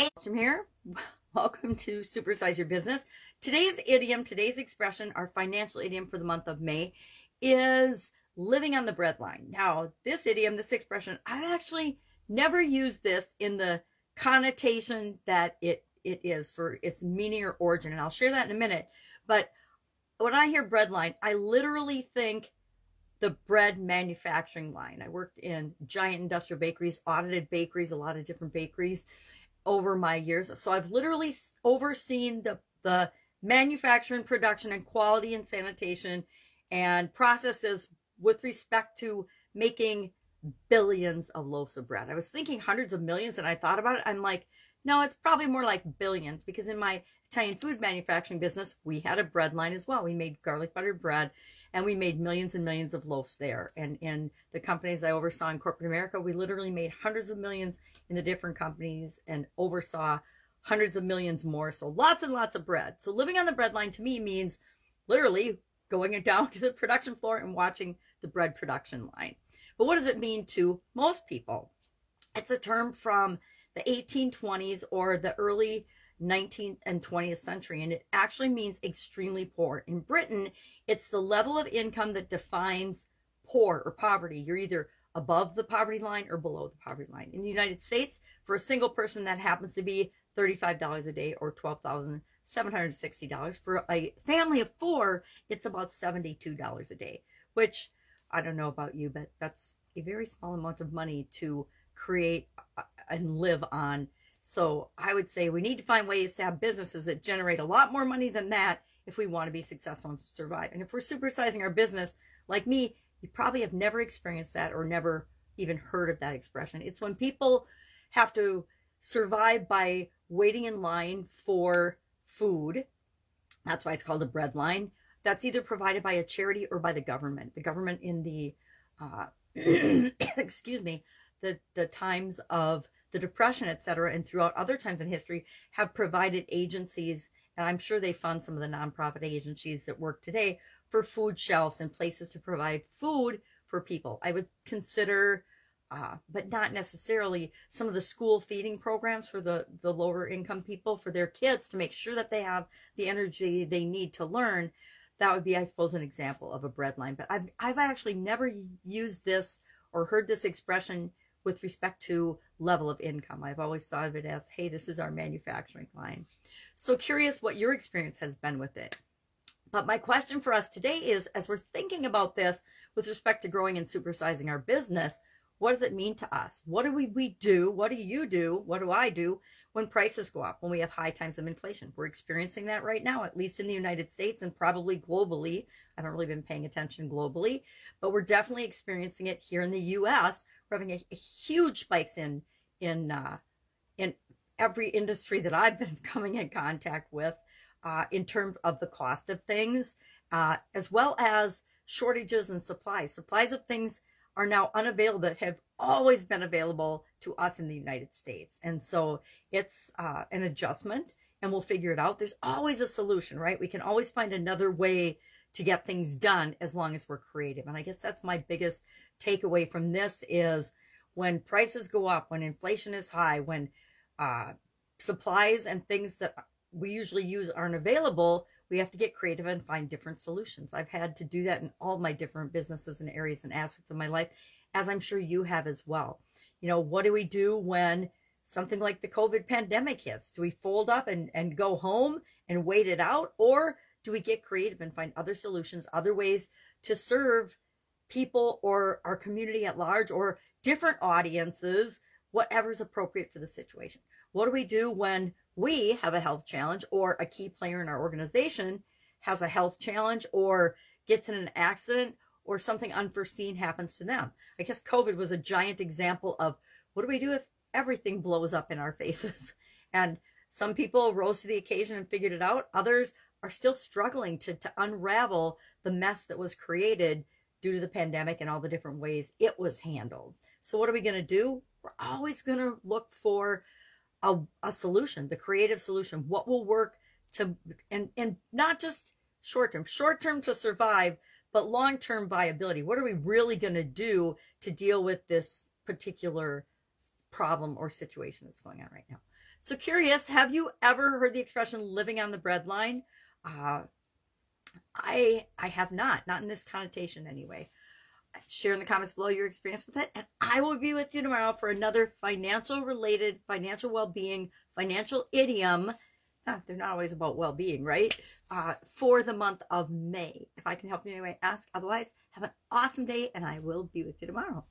Hey, from here. Welcome to Supersize Your Business. Today's idiom, today's expression, our financial idiom for the month of May is living on the breadline. Now, this idiom, this expression, I've actually never used this in the connotation that it it is for its meaning or origin, and I'll share that in a minute. But when I hear breadline, I literally think the bread manufacturing line. I worked in giant industrial bakeries, audited bakeries, a lot of different bakeries over my years. So I've literally overseen the the manufacturing, production, and quality and sanitation and processes with respect to making billions of loaves of bread. I was thinking hundreds of millions and I thought about it. I'm like, no, it's probably more like billions because in my Italian food manufacturing business, we had a bread line as well. We made garlic butter bread and we made millions and millions of loaves there. And in the companies I oversaw in corporate America, we literally made hundreds of millions in the different companies and oversaw hundreds of millions more. So lots and lots of bread. So living on the bread line to me means literally going down to the production floor and watching the bread production line. But what does it mean to most people? It's a term from the 1820s or the early 19th and 20th century, and it actually means extremely poor. In Britain, it's the level of income that defines poor or poverty. You're either above the poverty line or below the poverty line. In the United States, for a single person, that happens to be $35 a day or $12,760. For a family of four, it's about $72 a day, which I don't know about you, but that's a very small amount of money to create and live on so I would say we need to find ways to have businesses that generate a lot more money than that if we want to be successful and survive. And if we're supersizing our business, like me, you probably have never experienced that or never even heard of that expression. It's when people have to survive by waiting in line for food. That's why it's called a bread line. That's either provided by a charity or by the government. The government in the, uh, excuse me, the, the times of the Depression, et cetera, and throughout other times in history have provided agencies, and I'm sure they fund some of the nonprofit agencies that work today for food shelves and places to provide food for people. I would consider, uh, but not necessarily, some of the school feeding programs for the, the lower income people for their kids to make sure that they have the energy they need to learn. That would be, I suppose, an example of a breadline. But I've, I've actually never used this or heard this expression with respect to level of income. I've always thought of it as, hey, this is our manufacturing line. So curious what your experience has been with it. But my question for us today is, as we're thinking about this with respect to growing and supersizing our business, what does it mean to us? What do we, we do? What do you do? What do I do when prices go up, when we have high times of inflation? We're experiencing that right now, at least in the United States and probably globally. I haven't really been paying attention globally, but we're definitely experiencing it here in the US. We're having a, a huge spikes in, in, uh, in every industry that I've been coming in contact with, uh, in terms of the cost of things, uh, as well as shortages and supplies. Supplies of things are now unavailable that have always been available to us in the United States. And so it's uh, an adjustment and we'll figure it out. There's always a solution, right? We can always find another way to get things done as long as we're creative. And I guess that's my biggest takeaway from this is when prices go up, when inflation is high, when uh, supplies and things that we usually use aren't available, we have to get creative and find different solutions. I've had to do that in all my different businesses and areas and aspects of my life, as I'm sure you have as well. You know, what do we do when something like the COVID pandemic hits? Do we fold up and, and go home and wait it out? Or do we get creative and find other solutions, other ways to serve people or our community at large or different audiences, whatever's appropriate for the situation? What do we do when we have a health challenge or a key player in our organization has a health challenge or gets in an accident or something unforeseen happens to them. I guess COVID was a giant example of what do we do if everything blows up in our faces? And some people rose to the occasion and figured it out. Others are still struggling to, to unravel the mess that was created due to the pandemic and all the different ways it was handled. So what are we going to do? We're always going to look for a, a solution, the creative solution, what will work to, and, and not just short term, short term to survive, but long term viability. What are we really going to do to deal with this particular problem or situation that's going on right now. So curious, have you ever heard the expression living on the breadline? Uh, I I have not, not in this connotation anyway. Share in the comments below your experience with it, and I will be with you tomorrow for another financial related, financial well being, financial idiom. Ah, they're not always about well being, right? Uh, for the month of May. If I can help you anyway, ask. Otherwise, have an awesome day, and I will be with you tomorrow.